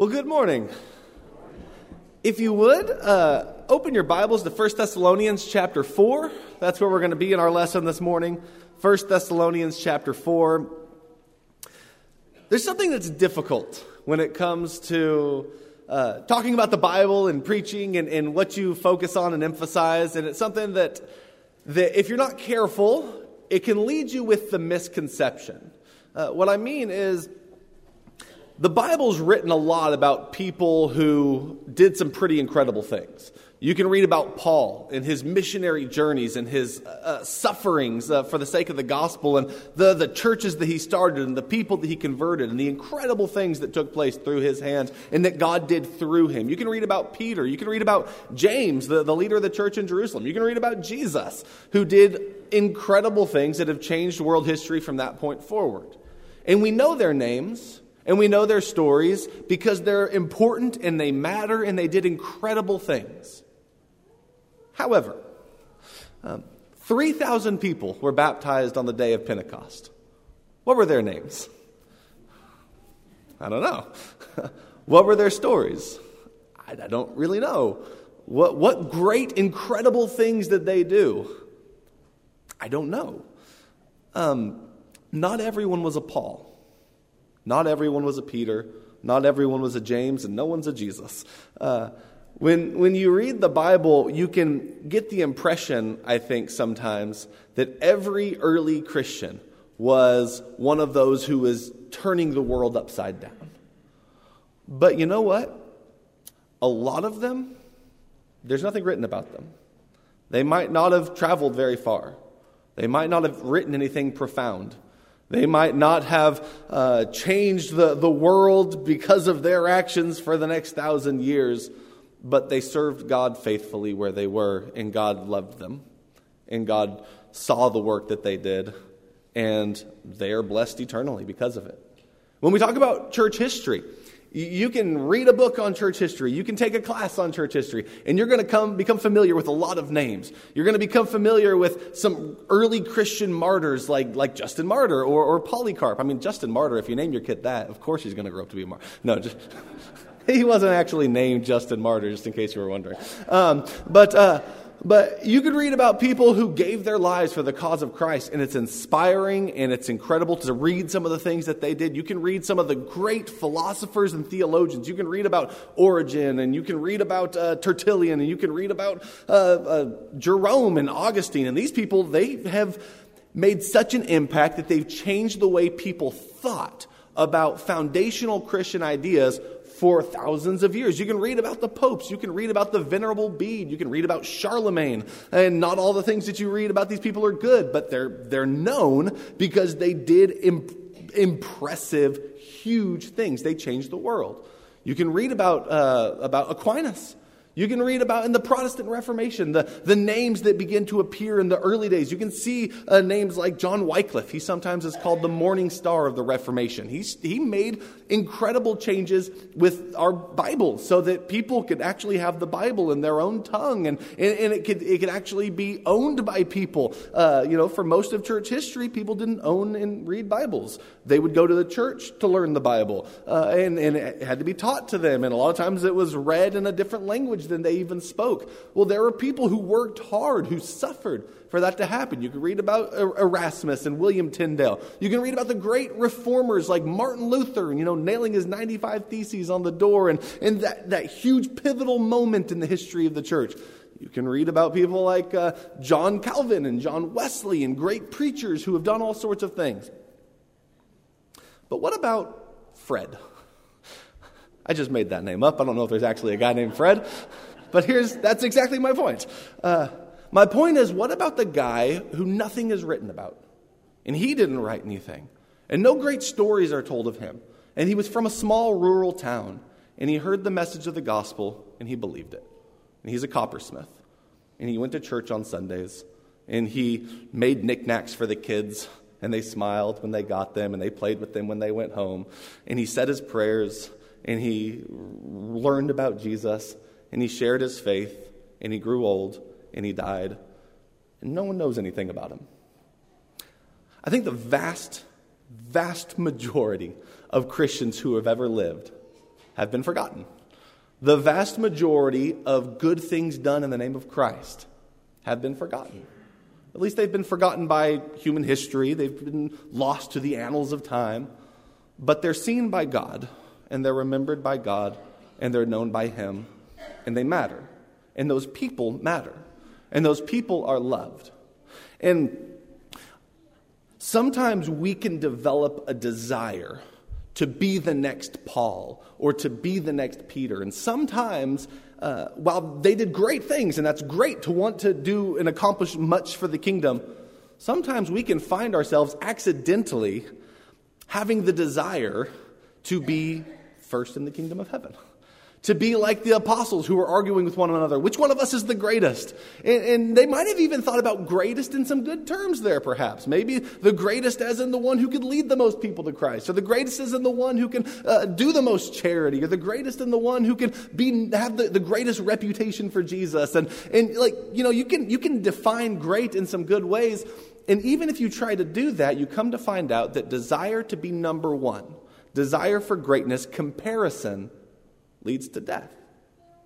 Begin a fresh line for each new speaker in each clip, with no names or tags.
Well, good morning. If you would, uh, open your Bibles to 1 Thessalonians chapter 4. That's where we're going to be in our lesson this morning. 1 Thessalonians chapter 4. There's something that's difficult when it comes to uh, talking about the Bible and preaching and, and what you focus on and emphasize. And it's something that, that, if you're not careful, it can lead you with the misconception. Uh, what I mean is, the Bible's written a lot about people who did some pretty incredible things. You can read about Paul and his missionary journeys and his uh, sufferings uh, for the sake of the gospel and the, the churches that he started and the people that he converted and the incredible things that took place through his hands and that God did through him. You can read about Peter. You can read about James, the, the leader of the church in Jerusalem. You can read about Jesus, who did incredible things that have changed world history from that point forward. And we know their names and we know their stories because they're important and they matter and they did incredible things. However, um, 3,000 people were baptized on the day of Pentecost. What were their names? I don't know. what were their stories? I, I don't really know. What, what great, incredible things did they do? I don't know. Um, not everyone was a Paul. Not everyone was a Peter. Not everyone was a James, and no one's a Jesus. Uh, when, when you read the Bible, you can get the impression, I think, sometimes, that every early Christian was one of those who was turning the world upside down. But you know what? A lot of them, there's nothing written about them. They might not have traveled very far, they might not have written anything profound. They might not have uh, changed the, the world because of their actions for the next thousand years, but they served God faithfully where they were, and God loved them. And God saw the work that they did, and they are blessed eternally because of it. When we talk about church history, you can read a book on church history. You can take a class on church history, and you're going to come, become familiar with a lot of names. You're going to become familiar with some early Christian martyrs like, like Justin Martyr or, or Polycarp. I mean, Justin Martyr, if you name your kid that, of course he's going to grow up to be a martyr. No, just, he wasn't actually named Justin Martyr, just in case you were wondering. Um, but, uh, but you could read about people who gave their lives for the cause of Christ, and it's inspiring and it's incredible to read some of the things that they did. You can read some of the great philosophers and theologians. You can read about Origen, and you can read about uh, Tertullian, and you can read about uh, uh, Jerome and Augustine. And these people, they have made such an impact that they've changed the way people thought about foundational Christian ideas for thousands of years. You can read about the popes, you can read about the Venerable Bede, you can read about Charlemagne. And not all the things that you read about these people are good, but they're, they're known because they did imp- impressive, huge things. They changed the world. You can read about, uh, about Aquinas. You can read about in the Protestant Reformation the, the names that begin to appear in the early days. You can see uh, names like John Wycliffe. He sometimes is called the morning star of the Reformation. He's, he made incredible changes with our Bible so that people could actually have the Bible in their own tongue and, and, and it, could, it could actually be owned by people. Uh, you know, for most of church history, people didn't own and read Bibles. They would go to the church to learn the Bible, uh, and, and it had to be taught to them. And a lot of times it was read in a different language than they even spoke. Well, there were people who worked hard, who suffered for that to happen. You can read about Erasmus and William Tyndale. You can read about the great reformers like Martin Luther, you know, nailing his 95 theses on the door and, and that, that huge pivotal moment in the history of the church. You can read about people like uh, John Calvin and John Wesley and great preachers who have done all sorts of things. But what about Fred? I just made that name up. I don't know if there's actually a guy named Fred. But here's that's exactly my point. Uh, my point is, what about the guy who nothing is written about? And he didn't write anything. And no great stories are told of him. And he was from a small rural town. And he heard the message of the gospel and he believed it. And he's a coppersmith. And he went to church on Sundays. And he made knickknacks for the kids. And they smiled when they got them. And they played with them when they went home. And he said his prayers. And he learned about Jesus and he shared his faith, and he grew old, and he died, and no one knows anything about him. I think the vast, vast majority of Christians who have ever lived have been forgotten. The vast majority of good things done in the name of Christ have been forgotten. At least they've been forgotten by human history, they've been lost to the annals of time. But they're seen by God, and they're remembered by God, and they're known by Him, and they matter. And those people matter. And those people are loved. And sometimes we can develop a desire to be the next Paul or to be the next Peter. And sometimes, uh, while they did great things, and that's great to want to do and accomplish much for the kingdom, sometimes we can find ourselves accidentally having the desire to be first in the kingdom of heaven to be like the apostles who were arguing with one another. Which one of us is the greatest? And, and, they might have even thought about greatest in some good terms there, perhaps. Maybe the greatest as in the one who could lead the most people to Christ, or the greatest as in the one who can uh, do the most charity, or the greatest in the one who can be, have the, the greatest reputation for Jesus. And, and like, you know, you can, you can define great in some good ways. And even if you try to do that, you come to find out that desire to be number one, desire for greatness, comparison, leads to death.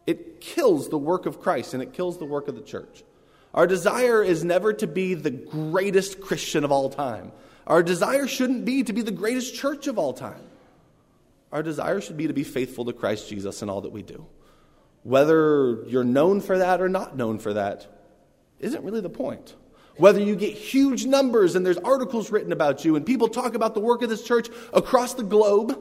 It kills the work of Christ and it kills the work of the church. Our desire is never to be the greatest Christian of all time. Our desire shouldn't be to be the greatest church of all time. Our desire should be to be faithful to Christ Jesus in all that we do. Whether you're known for that or not known for that isn't really the point. Whether you get huge numbers and there's articles written about you and people talk about the work of this church across the globe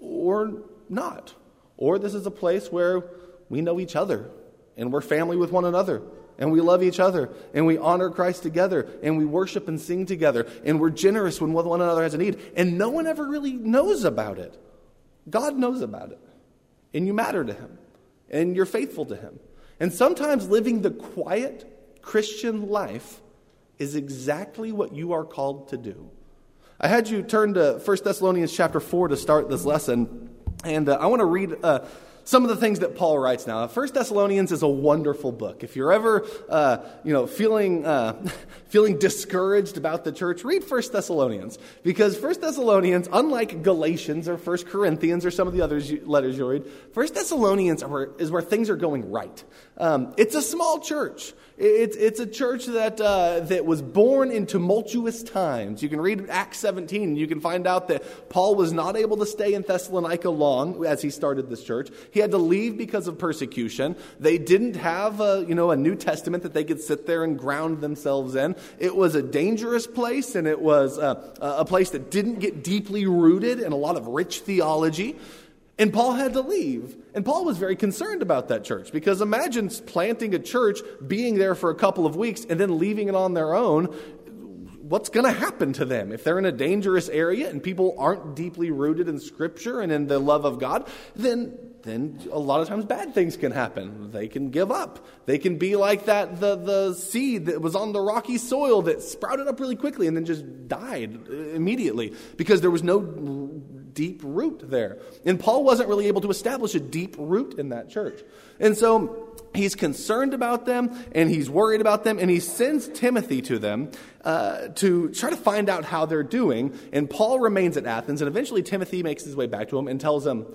or not. Or this is a place where we know each other and we're family with one another and we love each other and we honor Christ together and we worship and sing together and we're generous when one another has a need and no one ever really knows about it. God knows about it and you matter to Him and you're faithful to Him. And sometimes living the quiet Christian life is exactly what you are called to do. I had you turn to 1 Thessalonians chapter 4 to start this lesson. And uh, I want to read uh, some of the things that Paul writes now. First Thessalonians is a wonderful book. If you're ever, uh, you know, feeling uh, feeling discouraged about the church, read First Thessalonians because First Thessalonians, unlike Galatians or First Corinthians or some of the other letters you read, First Thessalonians are, is where things are going right. Um, it's a small church. It's, it's a church that, uh, that was born in tumultuous times. You can read Acts 17, and you can find out that Paul was not able to stay in Thessalonica long as he started this church. He had to leave because of persecution. They didn't have a, you know, a New Testament that they could sit there and ground themselves in. It was a dangerous place, and it was a, a place that didn't get deeply rooted in a lot of rich theology. And Paul had to leave. And Paul was very concerned about that church because imagine planting a church, being there for a couple of weeks, and then leaving it on their own. What's going to happen to them if they're in a dangerous area and people aren't deeply rooted in Scripture and in the love of God? Then, then a lot of times bad things can happen. They can give up. They can be like that the, the seed that was on the rocky soil that sprouted up really quickly and then just died immediately because there was no deep root there. And Paul wasn't really able to establish a deep root in that church. And so he's concerned about them and he's worried about them and he sends Timothy to them uh, to try to find out how they're doing. And Paul remains at Athens and eventually Timothy makes his way back to him and tells him,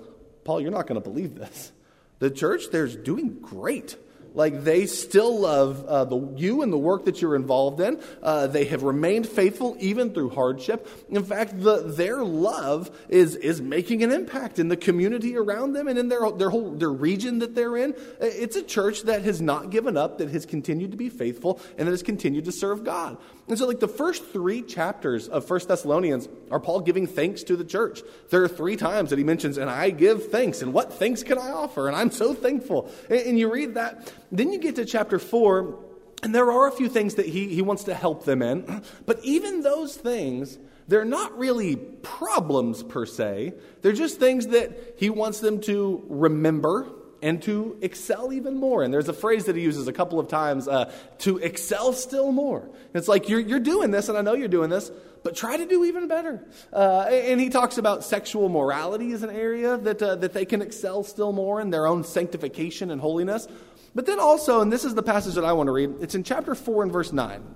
Paul, you're not going to believe this. The church there's doing great. Like they still love uh, the, you and the work that you're involved in. Uh, they have remained faithful even through hardship. In fact, the, their love is, is making an impact in the community around them and in their, their whole their region that they're in. It's a church that has not given up, that has continued to be faithful, and that has continued to serve God. And so, like the first three chapters of First Thessalonians are Paul giving thanks to the church. There are three times that he mentions, and I give thanks, and what thanks can I offer? And I'm so thankful. And, and you read that then you get to chapter 4, and there are a few things that he, he wants to help them in. But even those things, they're not really problems per se. They're just things that he wants them to remember and to excel even more. And there's a phrase that he uses a couple of times uh, to excel still more. It's like, you're, you're doing this, and I know you're doing this, but try to do even better. Uh, and he talks about sexual morality as an area that, uh, that they can excel still more in their own sanctification and holiness. But then also, and this is the passage that I want to read, it's in chapter 4 and verse 9.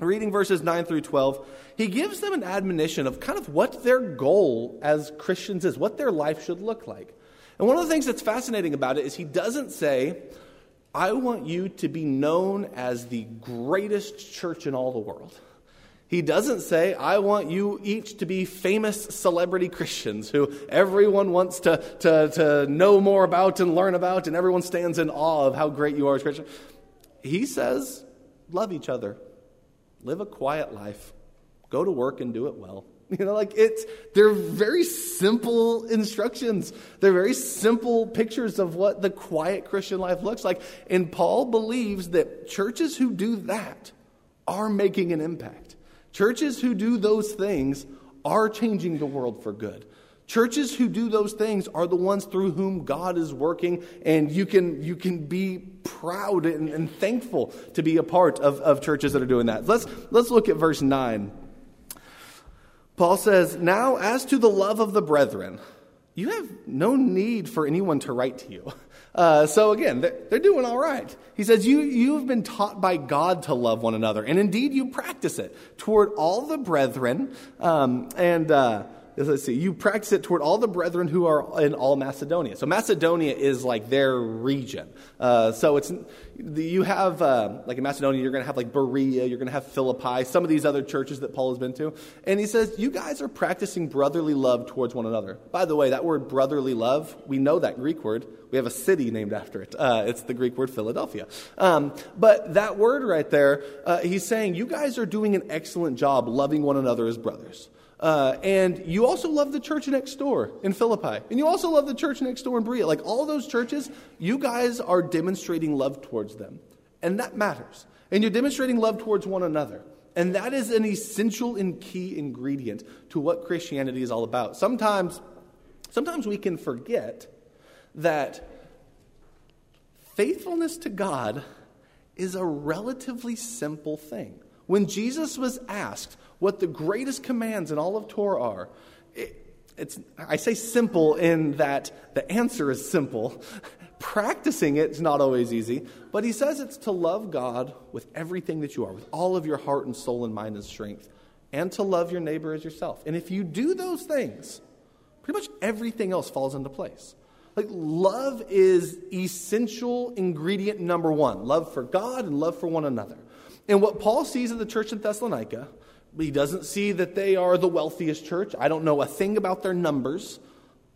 Reading verses 9 through 12, he gives them an admonition of kind of what their goal as Christians is, what their life should look like. And one of the things that's fascinating about it is he doesn't say, I want you to be known as the greatest church in all the world. He doesn't say, I want you each to be famous celebrity Christians who everyone wants to, to, to know more about and learn about, and everyone stands in awe of how great you are as Christians. He says, love each other, live a quiet life, go to work and do it well. You know, like it's, they're very simple instructions. They're very simple pictures of what the quiet Christian life looks like. And Paul believes that churches who do that are making an impact. Churches who do those things are changing the world for good. Churches who do those things are the ones through whom God is working, and you can, you can be proud and, and thankful to be a part of, of churches that are doing that. Let's, let's look at verse 9. Paul says, Now, as to the love of the brethren, you have no need for anyone to write to you. Uh, so again, they're, they're, doing all right. He says, you, You've been taught by God to love one another, and indeed you practice it toward all the brethren. Um, and. Uh, let's see, you practice it toward all the brethren who are in all Macedonia. So Macedonia is like their region. Uh, so it's you have uh, like in Macedonia, you're going to have like Berea, you're going to have Philippi, some of these other churches that Paul has been to, and he says you guys are practicing brotherly love towards one another. By the way, that word brotherly love, we know that Greek word. We have a city named after it. Uh, it's the Greek word Philadelphia. Um, but that word right there, uh, he's saying you guys are doing an excellent job loving one another as brothers. Uh, and you also love the church next door in Philippi. And you also love the church next door in Berea. Like all those churches, you guys are demonstrating love towards them. And that matters. And you're demonstrating love towards one another. And that is an essential and key ingredient to what Christianity is all about. Sometimes, sometimes we can forget that faithfulness to God is a relatively simple thing. When Jesus was asked, what the greatest commands in all of Torah are. It, it's, I say simple in that the answer is simple. Practicing it is not always easy, but he says it's to love God with everything that you are, with all of your heart and soul and mind and strength, and to love your neighbor as yourself. And if you do those things, pretty much everything else falls into place. Like, love is essential ingredient number one love for God and love for one another. And what Paul sees in the church in Thessalonica he doesn't see that they are the wealthiest church. I don't know a thing about their numbers,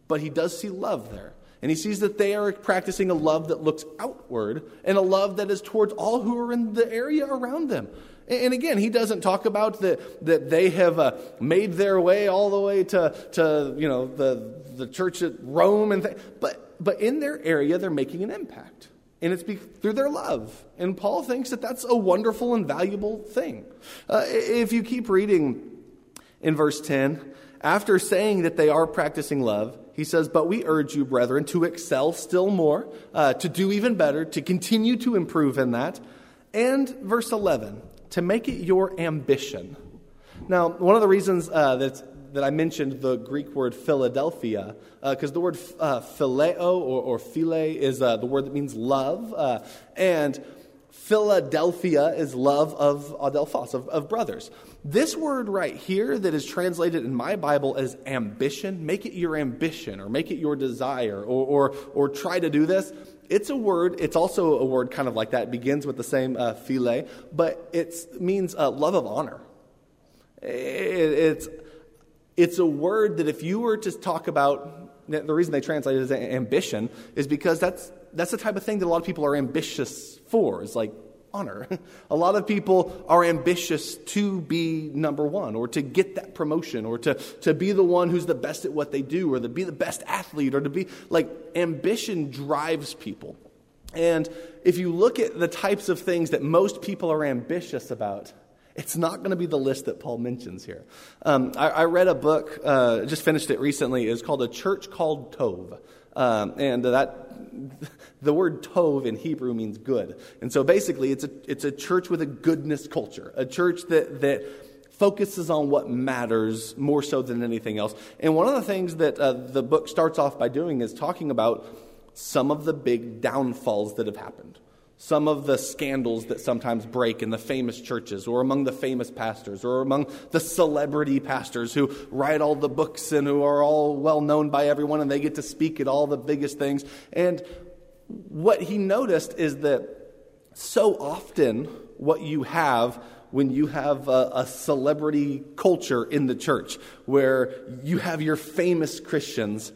but he does see love there. And he sees that they are practicing a love that looks outward and a love that is towards all who are in the area around them. And again, he doesn't talk about that, that they have uh, made their way all the way to, to you know, the, the church at Rome, and th- but, but in their area, they're making an impact and it's be- through their love. And Paul thinks that that's a wonderful and valuable thing. Uh, if you keep reading in verse 10, after saying that they are practicing love, he says, But we urge you, brethren, to excel still more, uh, to do even better, to continue to improve in that. And verse 11, to make it your ambition. Now, one of the reasons uh, that's that I mentioned the Greek word Philadelphia, because uh, the word uh, phileo or, or phile is uh, the word that means love. Uh, and Philadelphia is love of adelphos, of, of brothers. This word right here that is translated in my Bible as ambition, make it your ambition or make it your desire or, or, or try to do this. It's a word, it's also a word kind of like that. It begins with the same uh, phile, but it means uh, love of honor. It, it's it's a word that if you were to talk about, the reason they translate it as ambition is because that's, that's the type of thing that a lot of people are ambitious for, is like honor. A lot of people are ambitious to be number one or to get that promotion or to, to be the one who's the best at what they do or to be the best athlete or to be like ambition drives people. And if you look at the types of things that most people are ambitious about, it's not going to be the list that Paul mentions here. Um, I, I, read a book, uh, just finished it recently. It's called A Church Called Tov. Um, and that the word tov in Hebrew means good. And so basically, it's a, it's a church with a goodness culture, a church that, that focuses on what matters more so than anything else. And one of the things that uh, the book starts off by doing is talking about some of the big downfalls that have happened some of the scandals that sometimes break in the famous churches or among the famous pastors or among the celebrity pastors who write all the books and who are all well known by everyone and they get to speak at all the biggest things. And what he noticed is that so often what you have when you have a, a, celebrity culture in the church where you have your famous Christians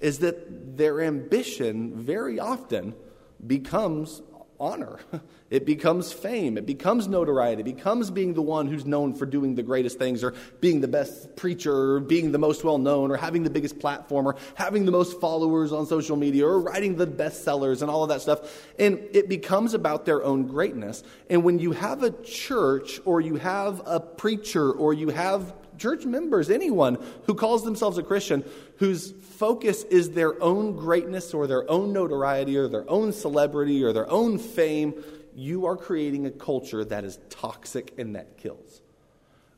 is that their ambition very often becomes honor. It becomes fame. It becomes notoriety. It becomes being the one who's known for doing the greatest things or being the best preacher or being the most well known or having the biggest platform or having the most followers on social media or writing the best sellers and all of that stuff. And it becomes about their own greatness. And when you have a church or you have a preacher or you have church members, anyone who calls themselves a Christian, whose focus is their own greatness or their own notoriety or their own celebrity or their own fame, you are creating a culture that is toxic and that kills.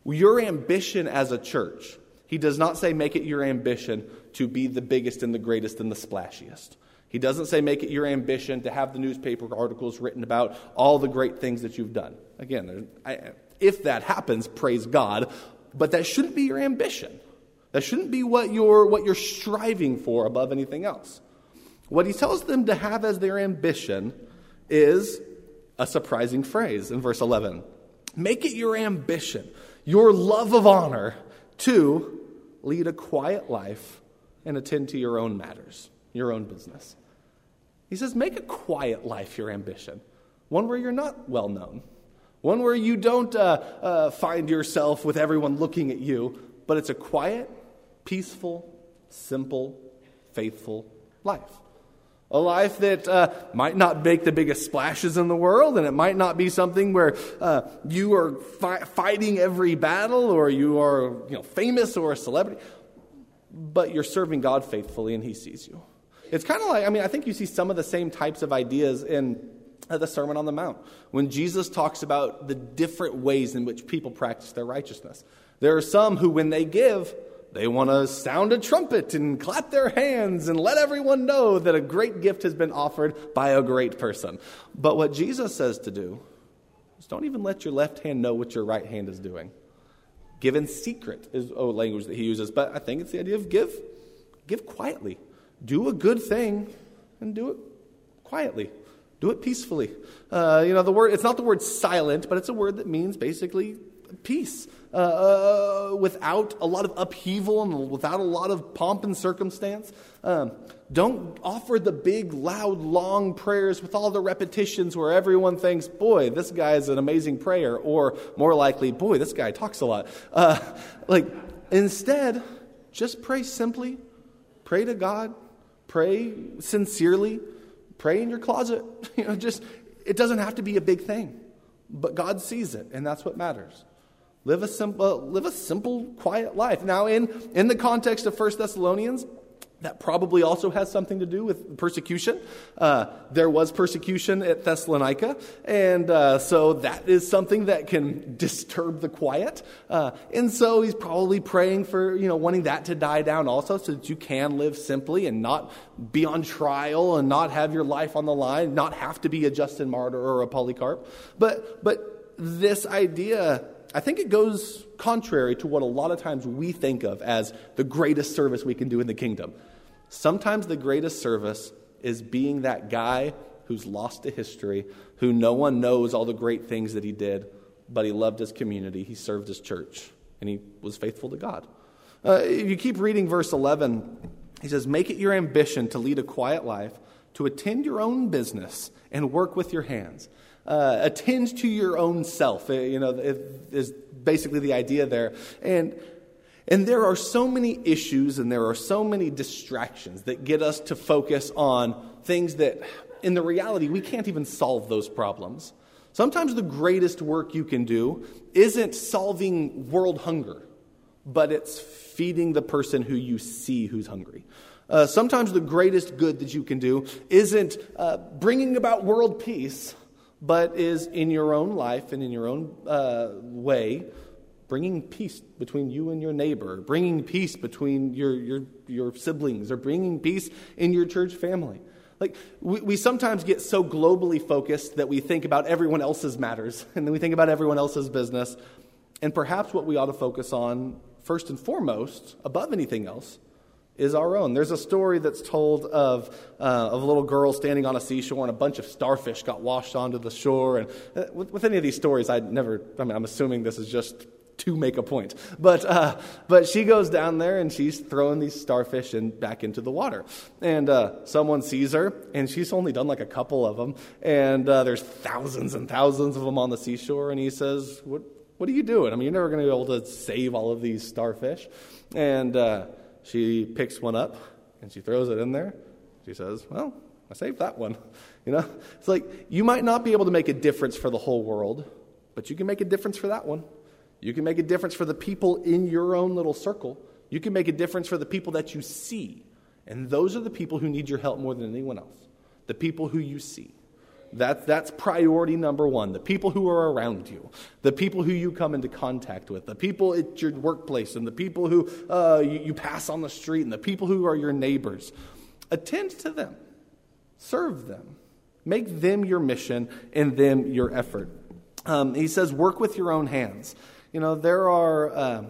Your ambition as a church, he does not say make it your ambition to be the biggest and the greatest and the splashiest. He doesn't say make it your ambition to have the newspaper articles written about all the great things that you've done. Again, if that happens, praise God but that shouldn't be your ambition. That shouldn't be what you're, what you're striving for above anything else. What he tells them to have as their ambition is a surprising phrase in verse 11 Make it your ambition, your love of honor, to lead a quiet life and attend to your own matters, your own business. He says, Make a quiet life your ambition, one where you're not well known one where you don't uh, uh, find yourself with everyone looking at you, but it's a quiet, peaceful, simple, faithful life. A life that uh, might not make the biggest splashes in the world, and it might not be something where uh, you are fi- fighting every battle or you are you know, famous or a celebrity, but you're serving God faithfully and He sees you. It's kind of like, I mean, I think you see some of the same types of ideas in at the Sermon on the Mount, when Jesus talks about the different ways in which people practice their righteousness. There are some who, when they give, they want to sound a trumpet and clap their hands and let everyone know that a great gift has been offered by a great person. But what Jesus says to do is don't even let your left hand know what your right hand is doing. Give in secret is a language that he uses, but I think it's the idea of give, give quietly. Do a good thing and do it quietly. Do it peacefully. Uh, you know, the word, it's not the word silent, but it's a word that means basically peace. Uh, uh, without a lot of upheaval and without a lot of pomp and circumstance. Um, don't offer the big, loud, long prayers with all the repetitions where everyone thinks, boy, this guy is an amazing prayer, or more likely, boy, this guy talks a lot. Uh, like, instead, just pray simply, pray to God, pray sincerely, Pray in your closet. You know, just it doesn't have to be a big thing, but God sees it, and that's what matters. Live a simple, live a simple, quiet life. Now, in in the context of First Thessalonians, that probably also has something to do with persecution. Uh, there was persecution at Thessalonica, and uh, so that is something that can disturb the quiet. Uh, and so he's probably praying for, you know, wanting that to die down also, so that you can live simply and not be on trial and not have your life on the line, not have to be a Justin Martyr or a Polycarp. But but this idea I think it goes contrary to what a lot of times we think of as the greatest service we can do in the kingdom. Sometimes the greatest service is being that guy who's lost to history, who no one knows all the great things that he did, but he loved his community, he served his church, and he was faithful to God. Uh, if you keep reading verse 11, he says, Make it your ambition to lead a quiet life, to attend your own business, and work with your hands uh, attend to your own self. Uh, you know, is basically the idea there. And and there are so many issues and there are so many distractions that get us to focus on things that, in the reality, we can't even solve those problems. Sometimes the greatest work you can do isn't solving world hunger, but it's feeding the person who you see who's hungry. Uh, sometimes the greatest good that you can do isn't uh, bringing about world peace, but is in your own life and in your own uh, way bringing peace between you and your neighbor, bringing peace between your, your, your siblings, or bringing peace in your church family. Like, we, we sometimes get so globally focused that we think about everyone else's matters, and then we think about everyone else's business. And perhaps what we ought to focus on, first and foremost, above anything else, is our own. There's a story that's told of, uh, of a little girl standing on a seashore and a bunch of starfish got washed onto the shore. And uh, with, with, any of these stories, I'd never, I mean, I'm assuming this is just to make a point. But, uh, but she goes down there and she's throwing these starfish in, back into the water. And uh, someone sees her, and she's only done like a couple of them. And uh, there's thousands and thousands of them on the seashore. And he says, What, what are you doing? I mean, you're never going to be able to save all of these starfish. And uh, she picks one up and she throws it in there. She says, Well, I saved that one. You know, it's like you might not be able to make a difference for the whole world, but you can make a difference for that one. You can make a difference for the people in your own little circle. You can make a difference for the people that you see. And those are the people who need your help more than anyone else. The people who you see. That's, that's priority number one. The people who are around you, the people who you come into contact with, the people at your workplace, and the people who uh, you, you pass on the street, and the people who are your neighbors. Attend to them, serve them, make them your mission and them your effort. Um, he says, work with your own hands. You know, there are. Uh,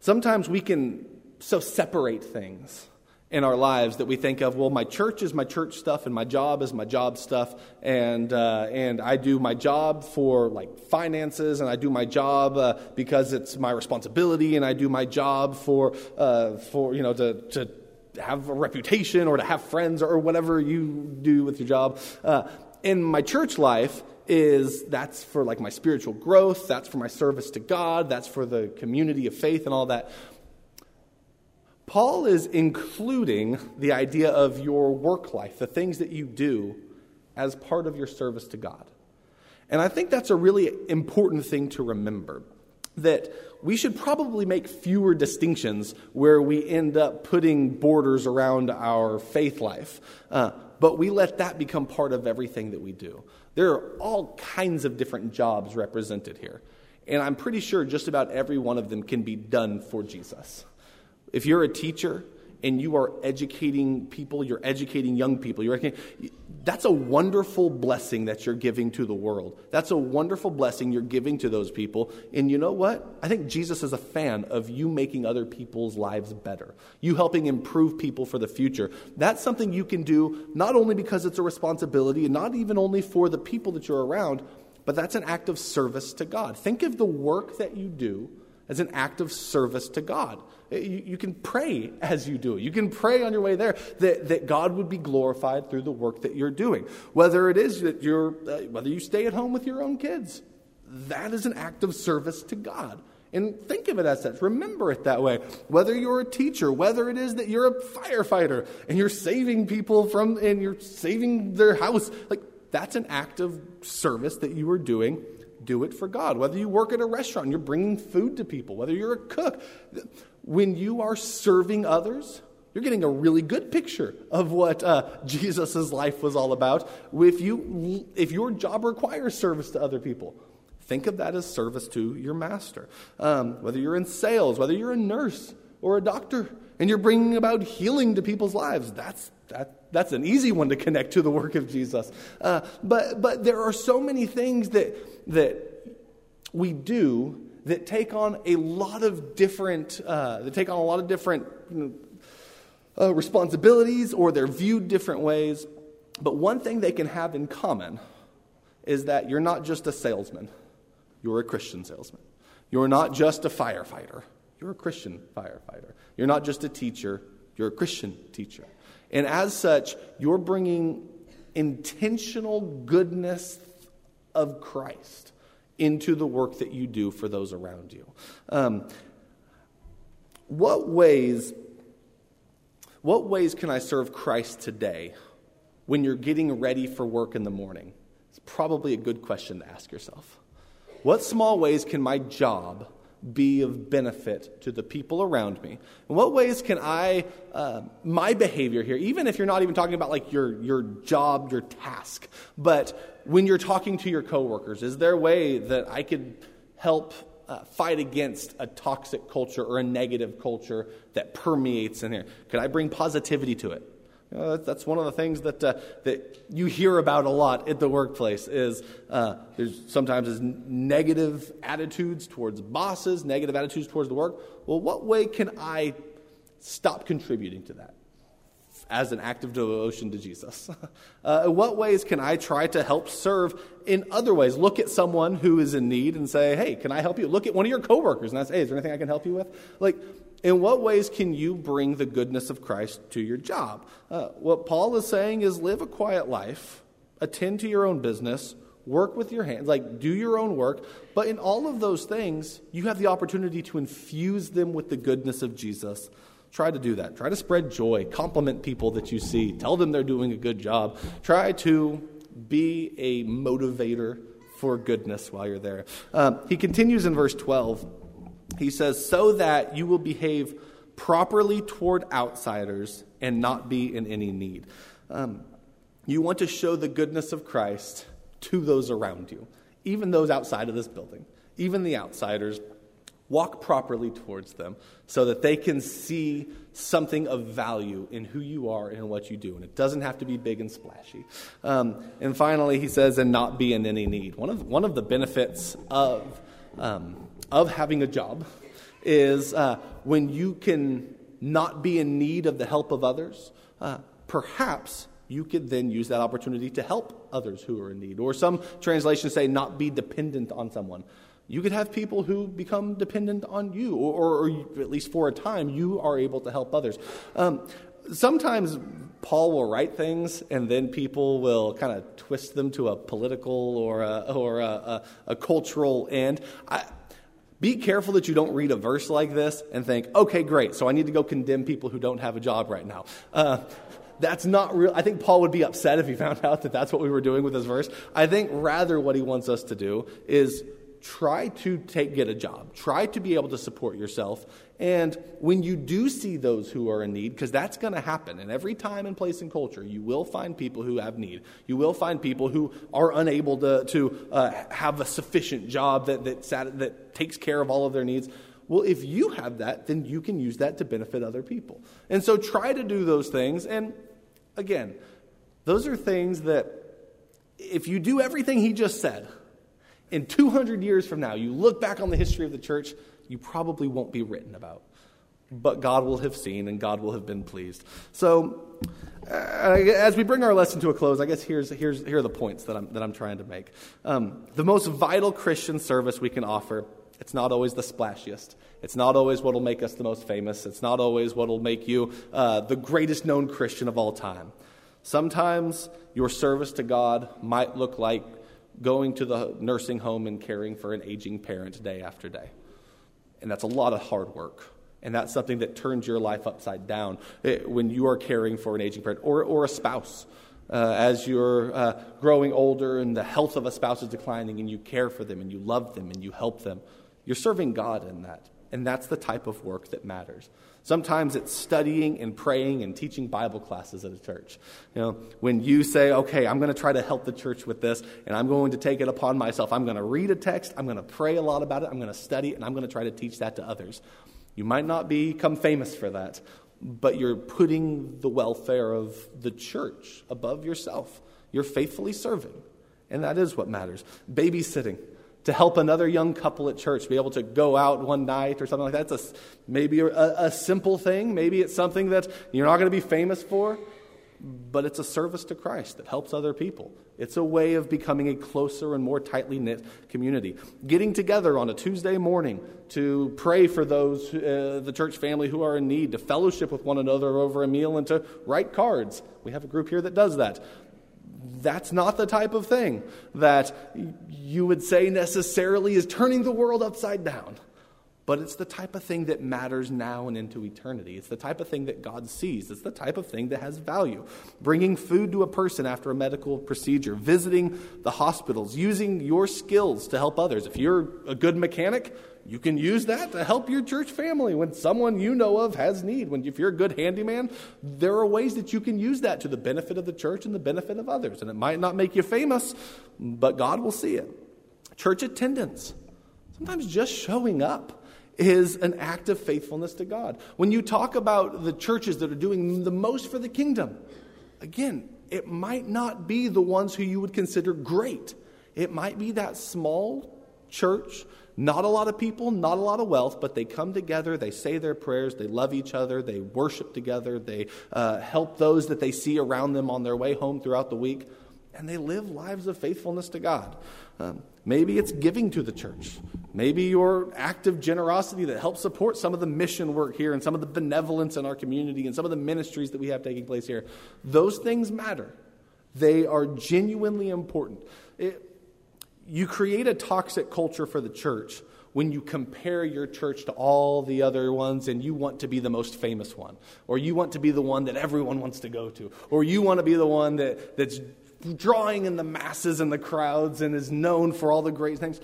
sometimes we can so separate things in our lives that we think of, well, my church is my church stuff and my job is my job stuff, and, uh, and I do my job for like finances and I do my job uh, because it's my responsibility and I do my job for, uh, for you know, to, to have a reputation or to have friends or whatever you do with your job. Uh, in my church life, is that's for like my spiritual growth, that's for my service to God, that's for the community of faith and all that. Paul is including the idea of your work life, the things that you do, as part of your service to God. And I think that's a really important thing to remember that we should probably make fewer distinctions where we end up putting borders around our faith life. Uh, but we let that become part of everything that we do. There are all kinds of different jobs represented here. And I'm pretty sure just about every one of them can be done for Jesus. If you're a teacher and you are educating people, you're educating young people, you're that's a wonderful blessing that you're giving to the world. That's a wonderful blessing you're giving to those people. And you know what? I think Jesus is a fan of you making other people's lives better, you helping improve people for the future. That's something you can do not only because it's a responsibility and not even only for the people that you're around, but that's an act of service to God. Think of the work that you do as an act of service to God. You, you, can pray as you do it. You can pray on your way there that, that God would be glorified through the work that you're doing. Whether it is that you're, uh, whether you stay at home with your own kids, that is an act of service to God. And think of it as such. Remember it that way. Whether you're a teacher, whether it is that you're a firefighter and you're saving people from, and you're saving their house, like that's an act of service that you are doing do it for God. Whether you work at a restaurant you're bringing food to people, whether you're a cook, when you are serving others, you're getting a really good picture of what uh, Jesus' life was all about. If, you, if your job requires service to other people, think of that as service to your master. Um, whether you're in sales, whether you're a nurse or a doctor, and you're bringing about healing to people's lives, that's, that, that's an easy one to connect to the work of Jesus. Uh, but, but there are so many things that, that we do that take on a lot of different, uh, that take on a lot of different uh, responsibilities or they're viewed different ways. But one thing they can have in common is that you're not just a salesman, you're a Christian salesman. You're not just a firefighter, you're a Christian firefighter. You're not just a teacher, you're a Christian teacher. And as such, you're bringing intentional goodness of Christ into the work that you do for those around you. Um, what ways what ways can I serve Christ today when you're getting ready for work in the morning? It's probably a good question to ask yourself. What small ways can my job be of benefit to the people around me? In what ways can I, uh, my behavior here, even if you're not even talking about like your, your job, your task, but when you're talking to your coworkers, is there a way that I could help uh, fight against a toxic culture or a negative culture that permeates in here? Could I bring positivity to it? You know, that's one of the things that, uh, that you hear about a lot at the workplace is uh, there's sometimes is negative attitudes towards bosses, negative attitudes towards the work. Well, what way can I stop contributing to that as an act of devotion to Jesus? uh, what ways can I try to help serve in other ways? Look at someone who is in need and say, hey, can I help you? Look at one of your coworkers and say, hey, is there anything I can help you with? Like, in what ways can you bring the goodness of Christ to your job? Uh, what Paul is saying is live a quiet life, attend to your own business, work with your hands, like do your own work. But in all of those things, you have the opportunity to infuse them with the goodness of Jesus. Try to do that. Try to spread joy, compliment people that you see, tell them they're doing a good job. Try to be a motivator for goodness while you're there. Um, he continues in verse 12. He says, so that you will behave properly toward outsiders and not be in any need. Um, you want to show the goodness of Christ to those around you, even those outside of this building, even the outsiders. Walk properly towards them so that they can see something of value in who you are and what you do. And it doesn't have to be big and splashy. Um, and finally, he says, and not be in any need. One of, one of the benefits of um, of having a job is uh, when you can not be in need of the help of others, uh, perhaps you could then use that opportunity to help others who are in need. Or some translations say not be dependent on someone. You could have people who become dependent on you, or, or, at least for a time, you are able to help others. Um, sometimes Paul will write things, and then people will kind of twist them to a political or a, or a, a, a cultural end. I, be careful that you don't read a verse like this and think, okay, great, so I need to go condemn people who don't have a job right now. Uh, that's not real. I think Paul would be upset if he found out that that's what we were doing with this verse. I think rather what he wants us to do is try to take, get a job, try to be able to support yourself. And when you do see those who are in need, because that's going to happen, and every time and place and culture, you will find people who have need. You will find people who are unable to, to uh, have a sufficient job that, that, that takes care of all of their needs. Well, if you have that, then you can use that to benefit other people. And so try to do those things. And again, those are things that if you do everything he just said, in 200 years from now, you look back on the history of the church, you probably won't be written about. But God will have seen and God will have been pleased. So, uh, as we bring our lesson to a close, I guess here's, here's, here are the points that I'm, that I'm trying to make. Um, the most vital Christian service we can offer, it's not always the splashiest. It's not always what will make us the most famous. It's not always what will make you uh, the greatest known Christian of all time. Sometimes your service to God might look like going to the nursing home and caring for an aging parent day after day. And that's a lot of hard work. And that's something that turns your life upside down eh, when you are caring for an aging parent or, or a spouse. Uh, as you're uh, growing older and the health of a spouse is declining and you care for them and you love them and you help them, you're serving God in that. And that's the type of work that matters. Sometimes it's studying and praying and teaching Bible classes at a church. You know, when you say, okay, I'm going to try to help the church with this, and I'm going to take it upon myself. I'm going to read a text, I'm going to pray a lot about it, I'm going to study and I'm going to try to teach that to others. You might not become famous for that, but you're putting the welfare of the church above yourself. You're faithfully serving, and that is what matters. Babysitting to help another young couple at church be able to go out one night or something like that. It's a, maybe a, a simple thing. Maybe it's something that you're not going to be famous for, but it's a service to Christ that helps other people. It's a way of becoming a closer and more tightly knit community. Getting together on a Tuesday morning to pray for those, uh, the church family who are in need, to fellowship with one another over a meal, and to write cards. We have a group here that does that that's not the type of thing that you would say necessarily is turning the world upside down. But it's the type of thing that matters now and into eternity. It's the type of thing that God sees. It's the type of thing that has value. Bringing food to a person after a medical procedure, visiting the hospitals, using your skills to help others. If you're a good mechanic, you can use that to help your church family when someone you know of has need. When if you're a good handyman, there are ways that you can use that to the benefit of the church and the benefit of others. And it might not make you famous, but God will see it. Church attendance. Sometimes just showing up is an act of faithfulness to God. When you talk about the churches that are doing the most for the kingdom, again, it might not be the ones who you would consider great. It might be that small church, not a lot of people, not a lot of wealth, but they come together, they say their prayers, they love each other, they worship together, they uh, help those that they see around them on their way home throughout the week, and they live lives of faithfulness to God. Um, maybe it's giving to the church. Maybe your act of generosity that helps support some of the mission work here and some of the benevolence in our community and some of the ministries that we have taking place here. Those things matter. They are genuinely important. It, you create a toxic culture for the church when you compare your church to all the other ones and you want to be the most famous one, or you want to be the one that everyone wants to go to, or you want to be the one that, that's drawing in the masses and the crowds and is known for all the great things.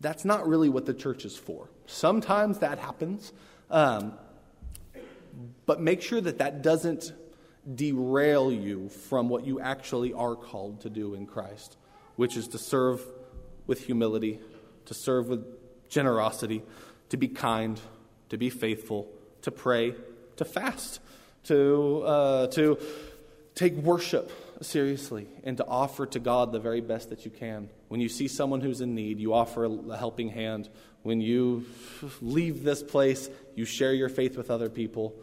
That's not really what the church is for. Sometimes that happens, um, but make sure that that doesn't derail you from what you actually are called to do in Christ, which is to serve with humility, to serve with generosity, to be kind, to be faithful, to pray, to fast, to, uh, to take worship seriously and to offer to God the very best that you can. When you see someone who's in need, you offer a helping hand. When you leave this place, you share your faith with other people.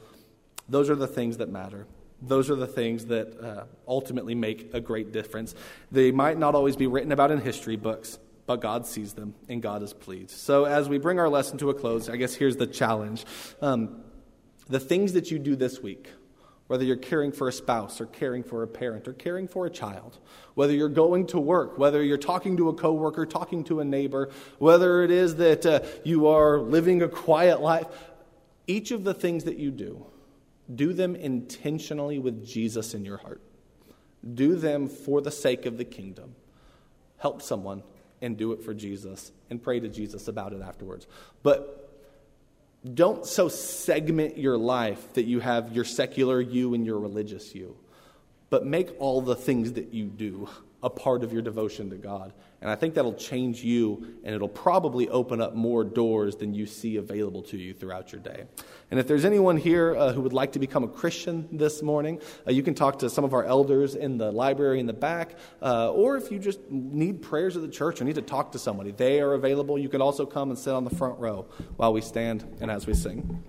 Those are the things that matter. Those are the things that uh, ultimately make a great difference. They might not always be written about in history books, but God sees them and God is pleased. So, as we bring our lesson to a close, I guess here's the challenge. Um, the things that you do this week, whether you're caring for a spouse or caring for a parent or caring for a child, whether you're going to work, whether you're talking to a coworker, talking to a neighbor, whether it is that uh, you are living a quiet life, each of the things that you do, do them intentionally with Jesus in your heart. Do them for the sake of the kingdom. Help someone and do it for Jesus and pray to Jesus about it afterwards. But don't so segment your life that you have your secular you and your religious you, but make all the things that you do a part of your devotion to God. And I think that'll change you, and it'll probably open up more doors than you see available to you throughout your day. And if there's anyone here uh, who would like to become a Christian this morning, uh, you can talk to some of our elders in the library in the back, uh, or if you just need prayers of the church or need to talk to somebody, they are available. You can also come and sit on the front row while we stand and as we sing.